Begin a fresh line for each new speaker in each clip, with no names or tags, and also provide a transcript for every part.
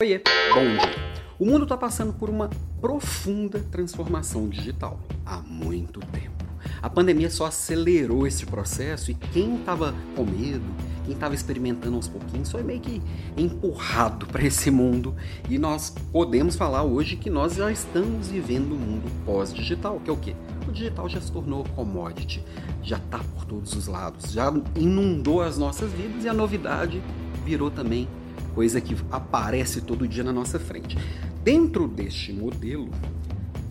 Oiê, bom dia. O mundo está passando por uma profunda transformação digital há muito tempo. A pandemia só acelerou esse processo e quem estava com medo, quem estava experimentando aos pouquinhos, foi meio que empurrado para esse mundo. E nós podemos falar hoje que nós já estamos vivendo um mundo pós-digital, que é o quê? O digital já se tornou commodity, já está por todos os lados, já inundou as nossas vidas e a novidade virou também coisa que aparece todo dia na nossa frente. Dentro deste modelo,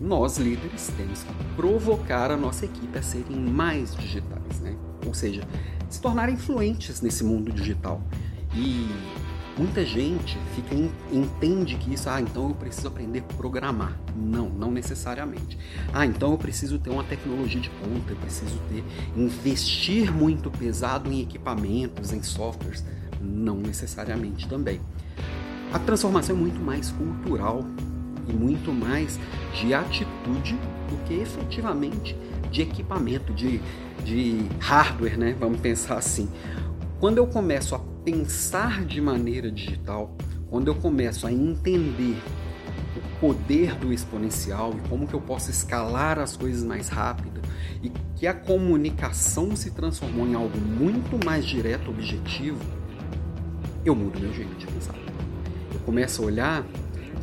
nós líderes temos que provocar a nossa equipe a serem mais digitais, né? Ou seja, se tornarem fluentes nesse mundo digital. E muita gente fica entende que isso, ah, então eu preciso aprender a programar. Não, não necessariamente. Ah, então eu preciso ter uma tecnologia de ponta, eu preciso ter investir muito pesado em equipamentos, em softwares não necessariamente também. A transformação é muito mais cultural e muito mais de atitude do que efetivamente de equipamento, de, de hardware, né? Vamos pensar assim. Quando eu começo a pensar de maneira digital, quando eu começo a entender o poder do exponencial e como que eu posso escalar as coisas mais rápido e que a comunicação se transformou em algo muito mais direto, objetivo, eu mudo meu jeito de pensar. Eu começo a olhar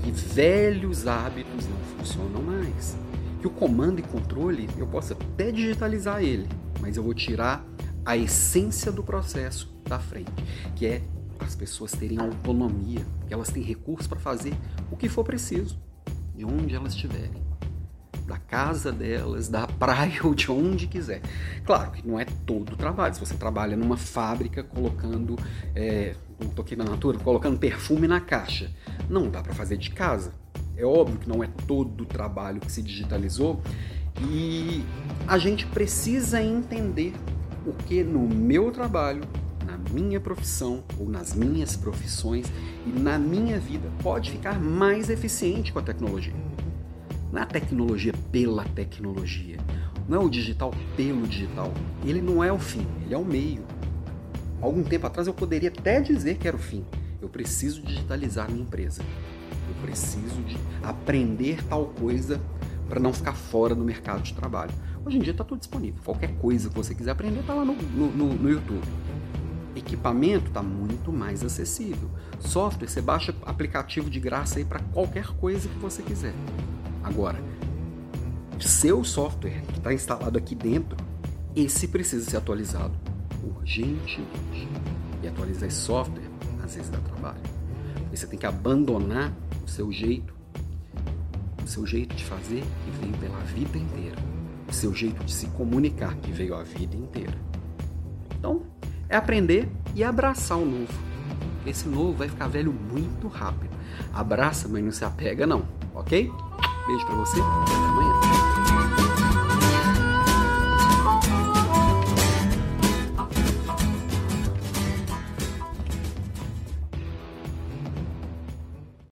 que velhos hábitos não funcionam mais. Que o comando e controle, eu posso até digitalizar ele, mas eu vou tirar a essência do processo da frente, que é as pessoas terem autonomia, que elas têm recursos para fazer o que for preciso, de onde elas estiverem da casa delas, da praia ou de onde quiser. Claro que não é todo o trabalho. Se você trabalha numa fábrica colocando, é, um toque na natura, colocando perfume na caixa, não dá para fazer de casa. É óbvio que não é todo o trabalho que se digitalizou e a gente precisa entender o que no meu trabalho, na minha profissão ou nas minhas profissões e na minha vida pode ficar mais eficiente com a tecnologia. Não é a tecnologia pela tecnologia. Não é o digital pelo digital. Ele não é o fim, ele é o meio. Algum tempo atrás eu poderia até dizer que era o fim. Eu preciso digitalizar minha empresa. Eu preciso de aprender tal coisa para não ficar fora do mercado de trabalho. Hoje em dia está tudo disponível. Qualquer coisa que você quiser aprender está lá no, no, no YouTube. Equipamento está muito mais acessível. Software, você baixa aplicativo de graça aí para qualquer coisa que você quiser. Agora, seu software que está instalado aqui dentro, esse precisa ser atualizado urgentemente. E atualizar esse software às vezes dá trabalho. você tem que abandonar o seu jeito, o seu jeito de fazer que veio pela vida inteira, o seu jeito de se comunicar que veio a vida inteira. Então, é aprender e abraçar o novo. Esse novo vai ficar velho muito rápido. Abraça, mas não se apega não, ok? Beijo para você até amanhã.